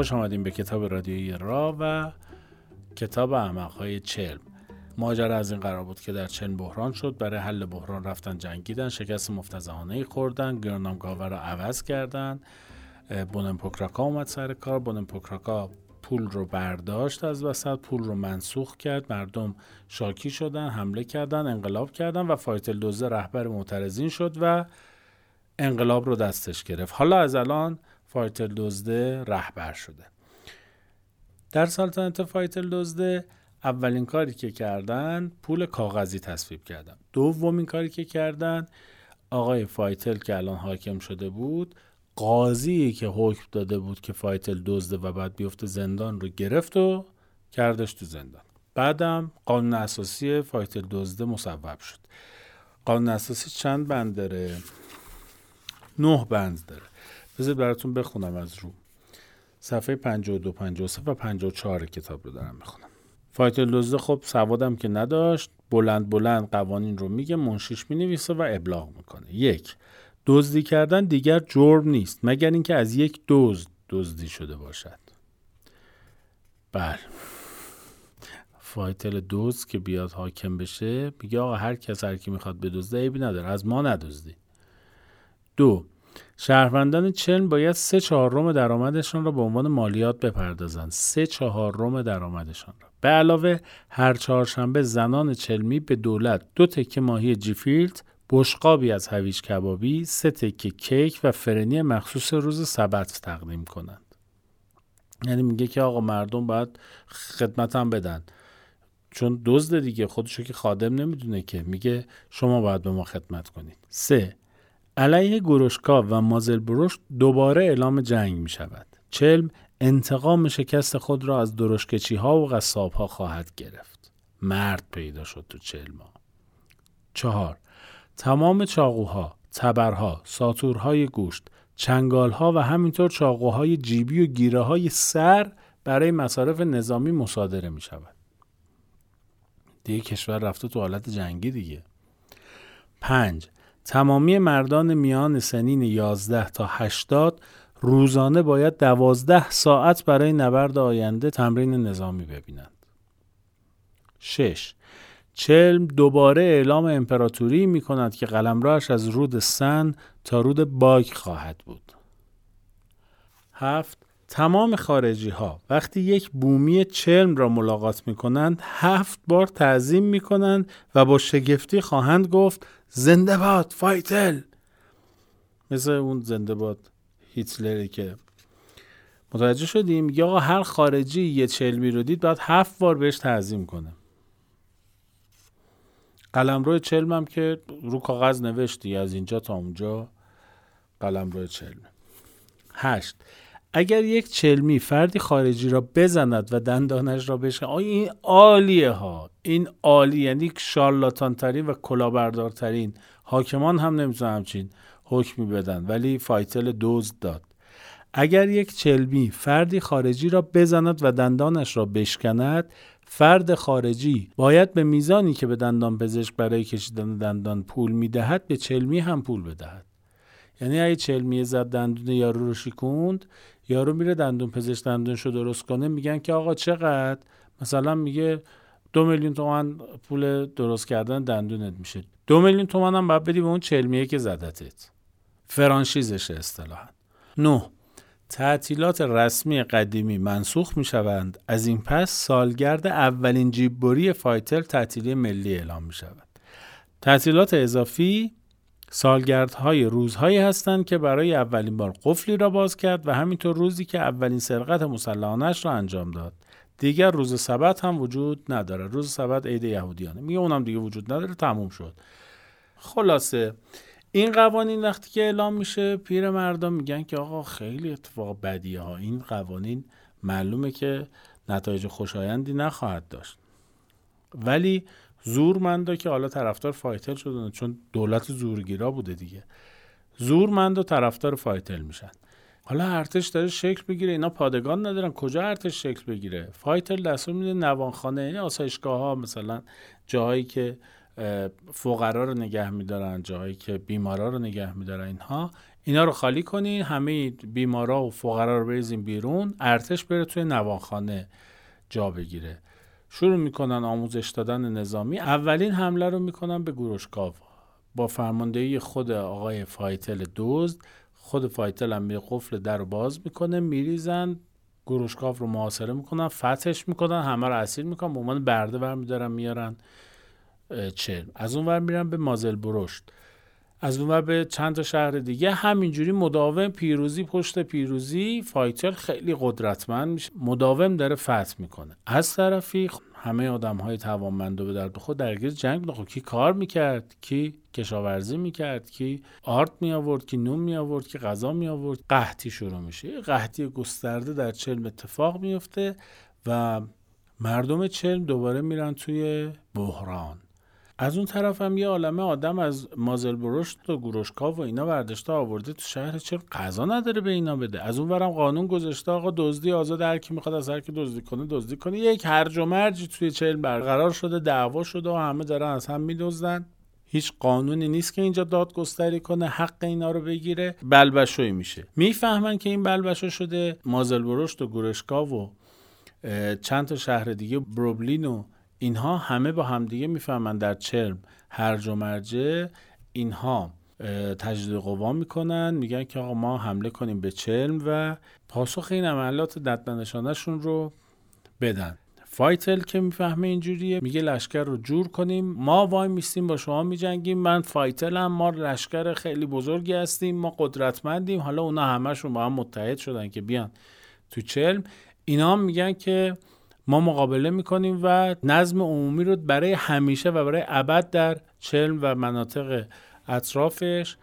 خوش آمدیم به کتاب رادیویی را و کتاب احمقهای چلم ماجرا از این قرار بود که در چلم بحران شد. برای حل بحران رفتن جنگیدن شکست مفتزهانه ای خوردن گرنامگاوه را عوض کردن. بونم پوکراکا اومد سر کار. بونم پوکراکا پول رو برداشت از وسط پول رو منسوخ کرد. مردم شاکی شدن حمله کردن انقلاب کردن و فایتل دوزه رهبر معترضین شد و انقلاب رو دستش گرفت. حالا از الان فایتل دزده رهبر شده. در سلطنت فایتل دزده اولین کاری که کردن پول کاغذی تصویب کردن. دومین کاری که کردن آقای فایتل که الان حاکم شده بود قاضی که حکم داده بود که فایتل دزده و بعد بیفته زندان رو گرفت و کردش تو زندان. بعدم قانون اساسی فایتل دزده مصوب شد. قانون اساسی چند بند داره؟ نه بند داره. بذارید براتون بخونم از رو. صفحه 52 53 و 54 کتاب رو دارم می‌خونم. فایتل دزده خب سوادم که نداشت بلند بلند قوانین رو میگه منشیش می‌نویسه و ابلاغ می‌کنه. یک دزدی کردن دیگر جرم نیست مگر اینکه از یک دزد دزدی شده باشد. بله. فایتل دزد که بیاد حاکم بشه میگه آقا هر کس هر کی می‌خواد بدزده عیبی نداره. از ما ندزدی. دو شهروندان چلم باید سه چهارم درآمدشان را به عنوان مالیات بپردازند. سه چهارم درآمدشان را. به علاوه هر چهارشنبه زنان چلمی به دولت دو تکه ماهی جیفیلد بشقابی از هویج کبابی سه تکه کیک و فرنی مخصوص روز سبت تقدیم کنند. یعنی میگه که آقا مردم باید خدمتم بدن. چون دزد دیگه خودشو که خادم نمی‌دونه که. میگه شما باید به ما خدمت کنید. سه علیه گروشکا و مازل بروش دوباره اعلام جنگ می شود. چلم انتقام شکست خود را از درشکچی ها و غصاب ها خواهد گرفت. مرد پیدا شد تو چلما. چهار تمام چاقوها، تبرها، ساتورهای گوشت، چنگالها و همینطور چاقوهای جیبی و گیره های سر برای مصارف نظامی مصادره می شود. دیگه کشور رفته تو حالت جنگی دیگه. پنج تمامی مردان میان سنین 11 تا 80 روزانه باید 12 ساعت برای نبرد آینده تمرین نظامی ببینند. 6. چلم دوباره اعلام امپراتوری می کند که قلمروش از رود سن تا رود باگ خواهد بود. 7. تمام خارجی ها وقتی یک بومی چلم را ملاقات می کنند هفت بار تعظیم می کنند و با شگفتی خواهند گفت زنده باد فایتل! مثل اون زنده باد هیتلری که متوجه شدیم یا هر خارجی یه چلمی رو دید باید هفت بار بهش تعظیم کنه. قلم روی چلمم که رو کاغذ نوشتی از اینجا تا اونجا قلم روی چلم هشت. اگر یک چلمی فردی خارجی را بزند و دندانش را آیا این عالیه ها. این عالی یعنی شارلاتان ترین و کلاهبردارترین. حاکمان هم نمی‌تونن همچین حکمی بدن ولی فایتل دوز داد. اگر یک چلمی فردی خارجی را بزند و دندانش را بشکند فرد خارجی باید به میزانی که به دندان پزشک برای کشیدن دندان پول می‌دهد به چلمی هم پول بدهد. یعنی اگه چلمی زد دندون یارو رو شکوند یارو میره دندون پزشک دندونش رو درست کنه میگن که آقا چقدر؟ مثلا میگه دو میلیون تومن پول درست کردن دندونت میشه. دو میلیون تومن هم باید بدی به اون چلمیه که زدتت. فرانشیزش اصطلاحا. نه. تعطیلات رسمی قدیمی منسوخ می شوند از این پس سالگرد اولین جیببری فایتل تعطیلی ملی اعلام می شود تعطیلات اضافی سالگردهای روزهایی هستند که برای اولین بار قفلی را باز کرد و همینطور روزی که اولین سرقت مسلحانش را انجام داد. دیگر روز سبت هم وجود نداره. روز سبت عید یهودیانه. میگه اونم دیگه وجود نداره تموم شد. خلاصه این قوانین وقتی که اعلام میشه پیر مردم میگن که آقا خیلی اتفاق بدیه ها. این قوانین معلومه که نتایج خوشایندی نخواهد داشت. ولی زورمندا که حالا طرفدار فایتل شدن چون دولت زورگیرا بوده دیگه. زورمند و طرفدار فایتل میشن. حالا ارتش داره شکل بگیره اینا پادگان ندارن. کجا ارتش شکل بگیره؟ فایتل دستور میده نوانخانه یعنی آسایشگاه ها مثلا جاهایی که فقرا رو نگه میدارن جاهایی که بیمارا رو نگه میدارن اینها. اینا رو خالی کنین همه بیمارا و فقرا رو بریزین بیرون ارتش بره توی نوانخانه جا بگیره. شروع می‌کنن آموزش دادن نظامی. اولین حمله رو می‌کنن به گروشکاو. با فرماندهی خود آقای فایتل دزد خود فایتل هم قفل در باز می‌کنه میریزن گروشکاف رو محاصره می‌کنن فتحش می‌کنن همه رو اسیر می‌کنن به عنوان برده برمیدارن میارن چرم. از اون ور میرن به مازل برشت. از اون به چند تا شهر دیگه. همینجوری مداوم پیروزی پشت پیروزی فایتر خیلی قدرتمند میشه. مداوم داره فتح می‌کنه. از طرفی همه آدم های توانمند و به درد خود درگیر جنگ بودن خب کی کار می‌کرد؟ کی کشاورزی می‌کرد؟ کی آرت می آورد کی نون می آورد کی غذا می آورد قحطی شروع میشه. قحطی گسترده در چلم اتفاق میفته و مردم چلم دوباره میرن توی بحران. از اون طرف هم یه عالمه آدم از مازل برشت و گروشکا و اینا برداشته آورده تو شهر. چرا قضا نداره به اینا بده. از اون ورم قانون گذاشته آقا دزدی آزاد هر کی می‌خواد از هر کی دزدی کنه دزدی کنه. یک هرج و مرجی توی چهل برقرار شده دعوا شده و همه دارن از هم میدزدن. هیچ قانونی نیست که اینجا دادگستری کنه حق اینا رو بگیره. بلبشوی میشه. می‌فهمن که این بلبشو شده. مازل برشت و گروشکا و چند تا شهر دیگه بروبلین و اینها همه با همدیگه می‌فهمن در چرم هرج و مرجه اینها تجدید قوا می‌کنن میگن که آقا ما حمله کنیم به چرم و پاسخ این عملات ددنشانشون رو بدن. فایتل که می‌فهمه اینجوریه میگه لشکر رو جور کنیم. ما وای میستیم با شما میجنگیم. من فایتلم ما لشکر خیلی بزرگی هستیم ما قدرتمندیم. حالا اونا همشون با هم متحد شدن که بیان تو چلم اینا میگن که ما مقابله می‌کنیم و نظم عمومی رو برای همیشه و برای ابد در چلم و مناطق اطرافش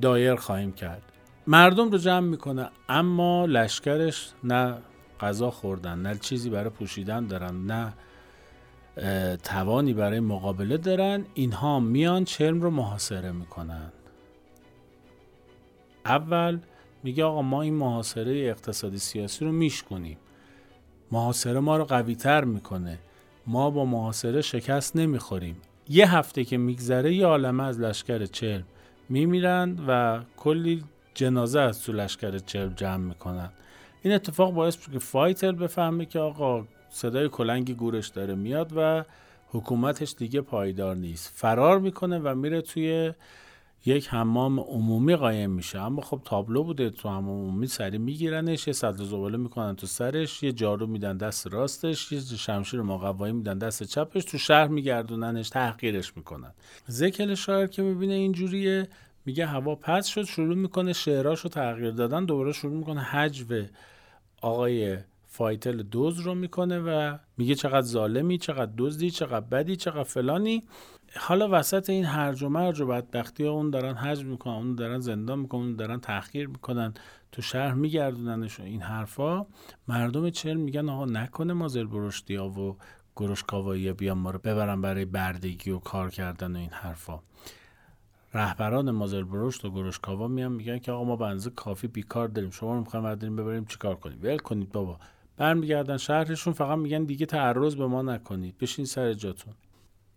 دایر خواهیم کرد. مردم رو جمع می‌کنه اما لشکرش نه غذا خوردن نه چیزی برای پوشیدن دارن نه توانی برای مقابله دارن. اینها میان چلم رو محاصره می‌کنن. اول میگه آقا ما این محاصره اقتصادی سیاسی رو میشکنیم. محاصره ما رو قوی تر می‌کنه. ما با محاصره شکست نمی‌خوریم. یه هفته که میگذره یه عالمه از لشکر چلم میمیرند و کلی جنازه از تو لشکر چلم جمع می‌کنن. این اتفاق باعث میشه که فایتل بفهمه که آقا صدای کلنگی گورش داره میاد و حکومتش دیگه پایدار نیست. فرار می‌کنه و میره توی یک حمام عمومی قایم میشه. اما خب تابلو بوده تو حمام عمومی سری میگیرنش یه سطل زباله می‌کنن تو سرش یه جارو میدن دست راستش یه شمشیر مقوایی میدن دست چپش تو شهر میگردوننش تحقیرش می‌کنن. زکل شاعر که می‌بینه اینجوریه میگه هوا پس شد شروع می‌کنه شعراشو تغییر دادن دوباره شروع می‌کنه حجو آقای فایتل دوز رو می‌کنه و میگه چقدر ظالمی چقدر دزدی چقدر بدی چقدر فلانی. حالا وسط این هرج و مرج و بدبختی ها اون دارن حج می‌کنن اون دارن زندان می‌کنن اون دارن تحقیر می‌کنن تو شهر میگردوننش این حرفا. مردم چل میگن آقا نکنه مازل برشتی ها و گروشکاوایی بیان ما رو ببرن برای بردگی و کار کردن و این حرفا. رهبران مازل برشت و گروشکاوا میان میگن که آقا ما بنزه کافی بیکار داریم شما رو می‌خوایم برداریم ببریم چیکار کنیم؟ ول کنید بابا. برمیگردن شهرشون فقط میگن دیگه تعرض به ما نکنید بشین سر جاتون.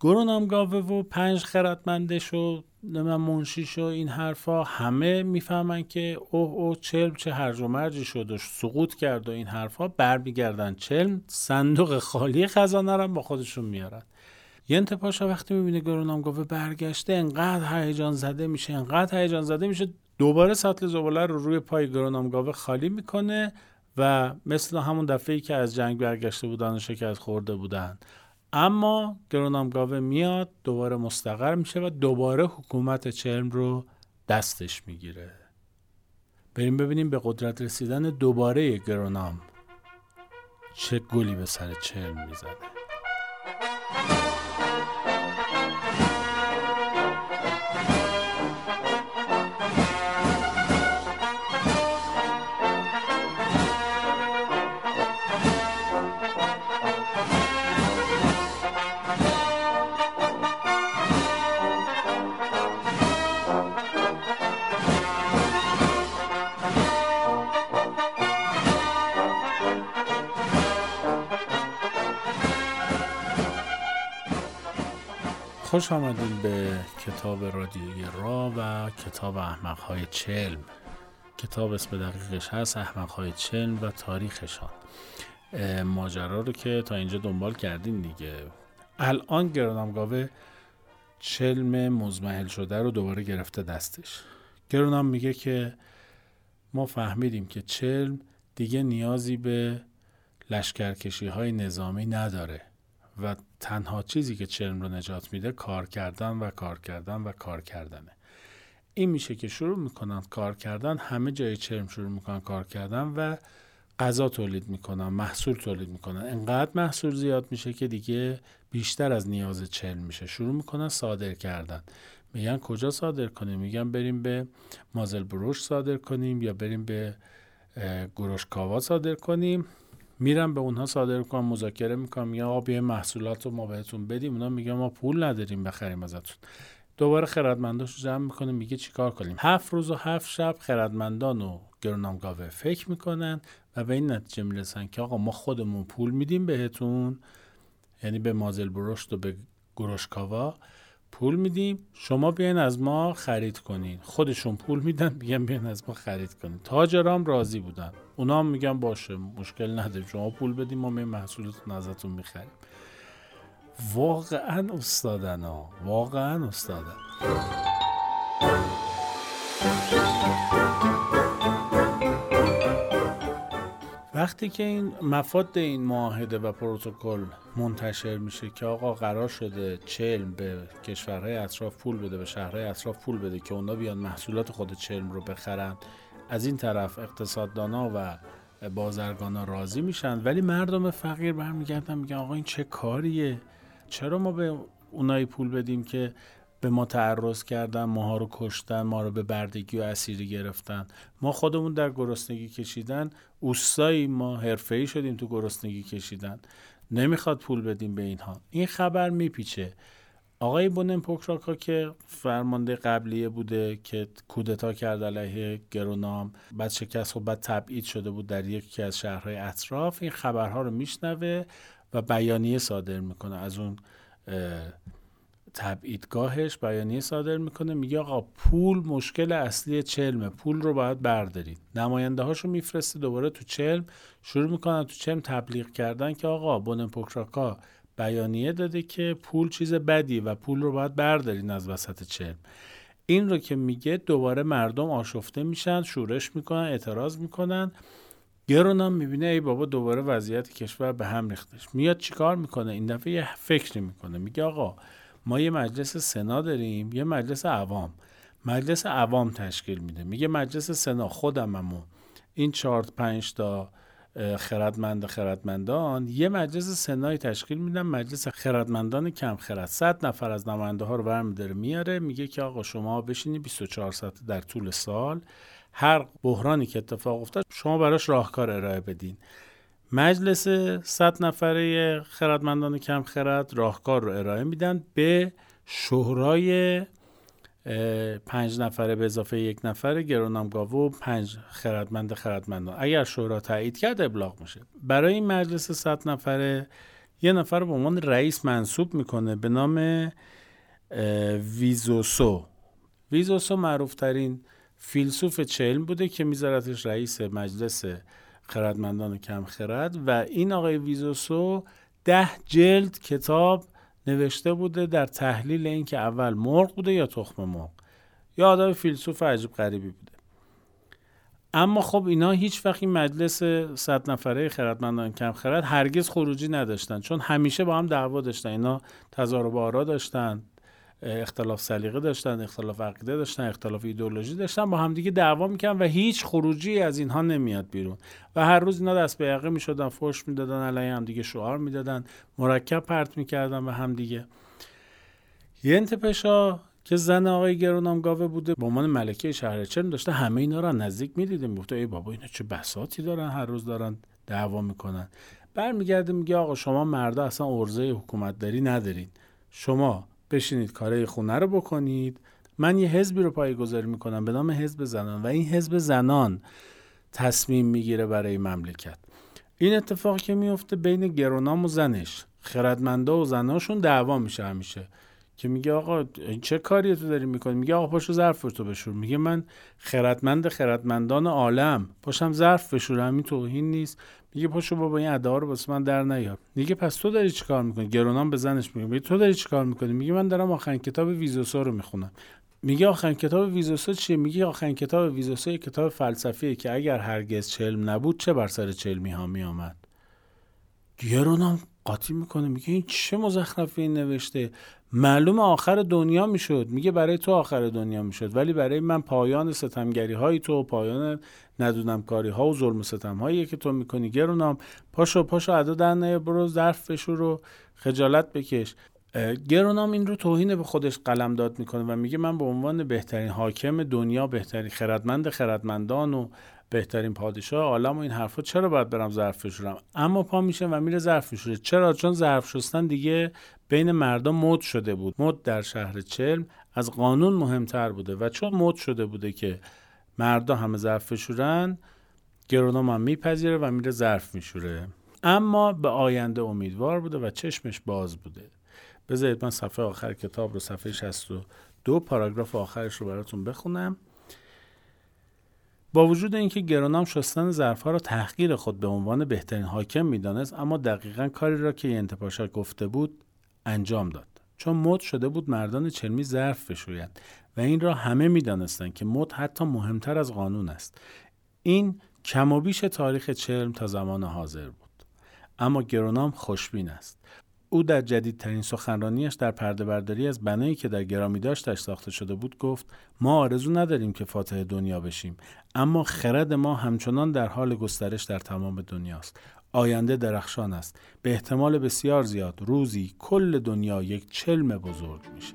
گرونامگاوه و پنج خردمندش و من منشیش و این حرفا همه می‌فهمن که اوه اوه چلم چه هرج و مرجی شد و سقوط کرد و این حرفا. برمیگردن چلم صندوق خالی خزانه رو با خودشون میارن. ینت پاشا وقتی می‌بینه گرونامگاوه برگشته انقدر هیجان زده میشه انقدر هیجان زده میشه دوباره سطل زباله رو روی پای گرونامگاوه خالی می‌کنه و مثل همون دفعه که از جنگ برگشته بودن و شکست خورده بودن. اما گرونامگاوه میاد دوباره مستقر میشه و دوباره حکومت چرم رو دستش می‌گیره. بریم ببینیم به قدرت رسیدن دوباره گرونام چه گلی به سر چرم می‌زنه. خوش آمدیم به کتاب رادیوی را و کتاب احمقهای چلم. کتاب اسم دقیقش هست احمقهای چلم و تاریخشان. ماجرا رو که تا اینجا دنبال کردیم دیگه. الان گرانامگاوه چلم مزمحل شده رو دوباره گرفته دستش. گرونام میگه که ما فهمیدیم که چلم دیگه نیازی به لشکرکشی های نظامی نداره. و تنها چیزی که چلم رو نجات میده کار کردن و کار کردن و کار کردنه. این میشه که شروع می‌کنن کار کردن همه جای چلم شروع می‌کنن کار کردن و غذا تولید می‌کنن محصول تولید می‌کنن. انقدر محصول زیاد میشه که دیگه بیشتر از نیاز چلم میشه. شروع می‌کنن صادر کردن. میگن کجا صادر کنیم؟ میگن بریم به مازل بروش صادر کنیم یا بریم به گروشکاوا صادر کنیم. میرم به اونها صادر کنم مذاکره می‌کنم میگن آقا بیا محصولات رو ما بهتون بدیم. اونا میگن ما پول نداریم بخریم ازتون. دوباره خردمنداش رو جمع می‌کنه میگه چیکار کنیم؟ هفت روز و هفت شب خردمندان و گرونامگاوه فکر می‌کنن و به این نتیجه می‌رسن که آقا ما خودمون پول میدیم بهتون یعنی به مازل برشت و به گروشکاوا. پول میدیم. شما بیاین از ما خرید کنین. خودشون پول میدن میگن بیاین از ما خرید کنین. تاجرام راضی بودن. اونا هم میگن باشه مشکل نداریم. شما پول بدیم ما می محصولتون ازتون می‌خریم. واقعا استادن ها واقعا استادن وقتی که این مفاد این معاهده و پروتکل منتشر میشه که آقا قرار شده چلم به کشورهای اطراف پول بده به شهرهای اطراف پول بده که اونا بیان محصولات خود چلم رو بخرن از این طرف اقتصاددانا و بازرگانا راضی میشن. ولی مردم فقیر برمیگردن میگن آقا این چه کاریه؟ چرا ما به اونایی پول بدیم که به ما تعرض کردن ماها رو کشتن ما رو به بردگی و اسیری گرفتن. ما خودمون در گرسنگی کشیدن. اوستایی ما حرفه‌ای شدیم تو گرسنگی کشیدن. نمی‌خواد پول بدیم به اینها. این خبر میپیچه. آقای بونن پوکراکا که فرمانده قبلیه بوده که کودتا کرد علیه گرونام بعد شکست و بعد تبعید شده بود در یکی از شهرهای اطراف این خبرها رو میشنوه و بیانیه صادر می‌کنه از اون تبعیدگاهش بیانیه صادر می‌کنه میگه آقا پول مشکل اصلی چلمه پول رو باید بردارید. نماینده هاشو میفرسته دوباره تو چلم شروع می‌کنن تو چلم تبلیغ کردن که آقا بونن پوکراکا بیانیه داده که پول چیز بدی و پول رو باید بردارین از وسط چلم. این رو که میگه دوباره مردم آشفته میشن شورش می‌کنن اعتراض می‌کنن. گرونم می‌بینه ای بابا دوباره وضعیت کشور به هم ریختش میاد چیکار می‌کنه؟ این دفعه یه فکری می‌کنه. میگه آقا ما یه مجلس سنا داریم یه مجلس عوام. مجلس عوام تشکیل میده. میگه مجلس سنا خودممو. این چهار پنج تا خردمند خردمندان یه مجلس سنایی تشکیل میدن. مجلس خردمندان کم خرد. 100 نفر از نماینده ها رو برمیداره میاره. میگه که آقا شما بشینی 24 ساعت در طول سال هر بحرانی که اتفاق افتاد شما براش راهکار ارائه بدین. مجلس 100 نفره خردمندان کم خرد راهکار رو ارائه میدن به شهرای پنج نفره به اضافه یک نفر گرونامگاو و پنج خردمند خردمندان. اگر شورا تایید کرد ابلاغ میشه برای این مجلس 100 نفره یه نفر به عنوان رئیس منصوب می‌کنه به نام ویزوسو. ویزوسو معروف ترین فیلسوف چلم بوده که میذارتش رئیس مجلس خردمندان کم خرد و این آقای ویزوسو ده جلد کتاب نوشته بوده در تحلیل اینکه اول مرغ بوده یا تخم مرغ. یا آدم فیلسوف عجیب غریبی بوده. اما خب اینا هیچ وقت این مجلس صد نفره خردمندان کم خرد هرگز خروجی نداشتن چون همیشه با هم دعوا داشتن اینا تضارب آرا داشتن. اختلاف سلیقه داشتن اختلاف عقیده داشتن اختلاف ایدولوژی داشتن با همدیگه دعوا می‌کنن و هیچ خروجی از اینها نمیاد بیرون. و هر روز اینا دست به یقه می‌شدن فوش می‌دادن علیه همدیگه شعار می‌دادن مرکب پرت می‌کردن به همدیگه. ینت پشا که زن آقای گرونامگاوه بوده به عنوان ملکه شهر چرم داشته همه اینا رو نزدیک می‌دیده می‌گفته ای بابا اینا چه بساتی دارن هر روز دارن دعوا می‌کنن. برمیگرده میگه آقا شما مردا اصلا ارزه حکومت داری ندارین. شما بشینید کارهای خونه رو بکنید. من یه حزبی رو پایگذاری می‌کنم به نام حزب زنان و این حزب زنان تصمیم می‌گیره برای مملکت. این اتفاق که میفته بین گرونام و زنش. خردمندا و زناشون دعوا میشه همیشه. که میگه آقا چه کاری تو داری می‌کنی؟ میگه آقا پاشو ظرف تو بشور. میگه من خردمند خردمندان عالم. پاشم ظرف بشورم این توهین نیست. میگه پاشو بابا این ادا رو واسه من در نیار. میگه پس تو داری چیکار می‌کنی؟ گرونام به زنش میگه. تو داری چیکار می‌کنی؟ میگه من دارم آخرین کتاب ویزوسا رو می‌خونم. میگه آخرین کتاب ویزوسا چیه؟ میگه آخرین کتاب ویزوسا کتاب فلسفیه که اگر هرگز چلم نبود چه بر سر چلمی ها میآمد؟ گرونام قاطی می‌کنه میگه این چه مزخرفی این نوشته؟ معلوم آخر دنیا می‌شد. میگه برای تو آخر دنیا می‌شد ولی برای من پایان ستمگری های تو پایان ندونم کاری ها و ظلم ستم هایی که تو می‌کنی. گرونام پاشو پاشو ادا در برو ظرف بشو رو خجالت بکش. گرونام این رو توهین به خودش قلم داد می‌کنه و میگه من به عنوان بهترین حاکم دنیا بهترین خردمند خردمندان و بهترین پادشاه عالم و این حرفا چرا باید برم ظرف بشورم اما پا میشه و میره ظرف بشوره چرا؟ چون ظرف شستن دیگه بین مردم مد شده بود. مد در شهر چلم از قانون مهمتر بوده و چون مد شده بوده که مردا همه ظرف بشورن گرونام هم میپذیره و میره ظرف میشوره. اما به آینده امیدوار بوده و چشمش باز بوده. بذارید من صفحه آخر کتاب رو صفحه 62 پاراگراف آخرش رو براتون بخونم. با وجود اینکه گرونام شستن ظرفها را تحقیر خود به عنوان بهترین حاکم می‌دانست اما دقیقا کاری را که ینتپاشا گفته بود انجام داد. چون مد شده بود مردان چلمی ظرف بشویند و این را همه می‌دانستند که مد حتی مهمتر از قانون است. این کم و بیش تاریخ چلم تا زمان حاضر بود. اما گرونام خوشبین است. او در جدیدترین سخنرانیش در پرده برداری از بنایی که در گرامی داشتش ساخته شده بود گفت ما آرزو نداریم که فاتح دنیا بشیم اما خرد ما همچنان در حال گسترش در تمام دنیاست. آینده درخشان است. به احتمال بسیار زیاد روزی کل دنیا یک چلم بزرگ میشه.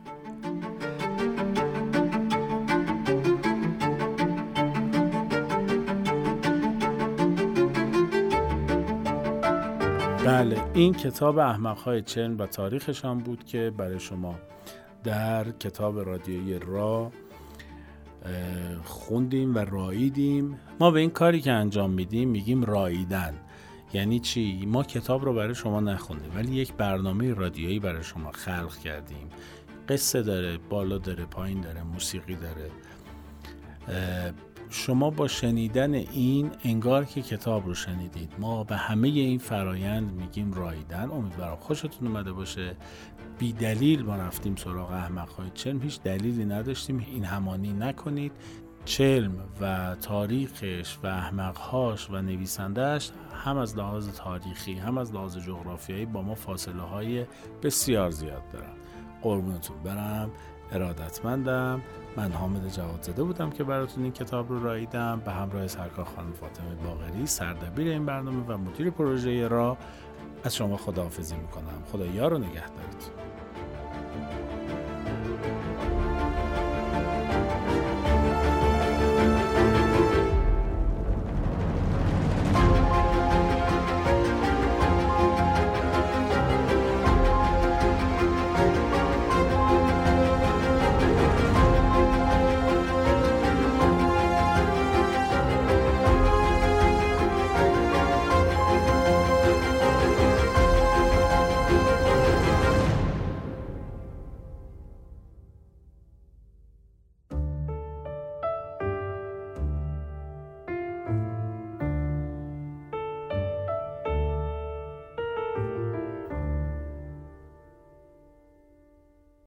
بله این کتاب احمقهای چلم و تاریخشان بود که برای شما در کتاب رادیویی را خوندیم و راییدیم. ما به این کاری که انجام میدیم میگیم راییدن. یعنی چی؟ ما کتاب رو برای شما نخوندیم ولی یک برنامه رادیویی برای شما خلق کردیم. قصه داره بالا داره پایین داره موسیقی داره شما با شنیدن این انگار که کتاب رو شنیدید. ما به همه این فرایند میگیم رایدن. امیدوارم خوشتون اومده باشه. بی دلیل ما رفتیم سراغ احمق های چلم. هیچ دلیلی نداشتیم. این همانی نکنید. چلم و تاریخش و احمقهاش و نویسندهش هم از لحاظ تاریخی هم از لحاظ جغرافیایی با ما فاصله های بسیار زیاد دارن. قربونتون برم. ارادتمندم. من حامد جوادزاده بودم که براتون این کتاب رو راییدم. به همراه سرکار خانم فاطمه باغری سردبیر این برنامه و مدیر پروژه را از شما خداحافظی می‌کنم. خدا یار و نگهدارتون.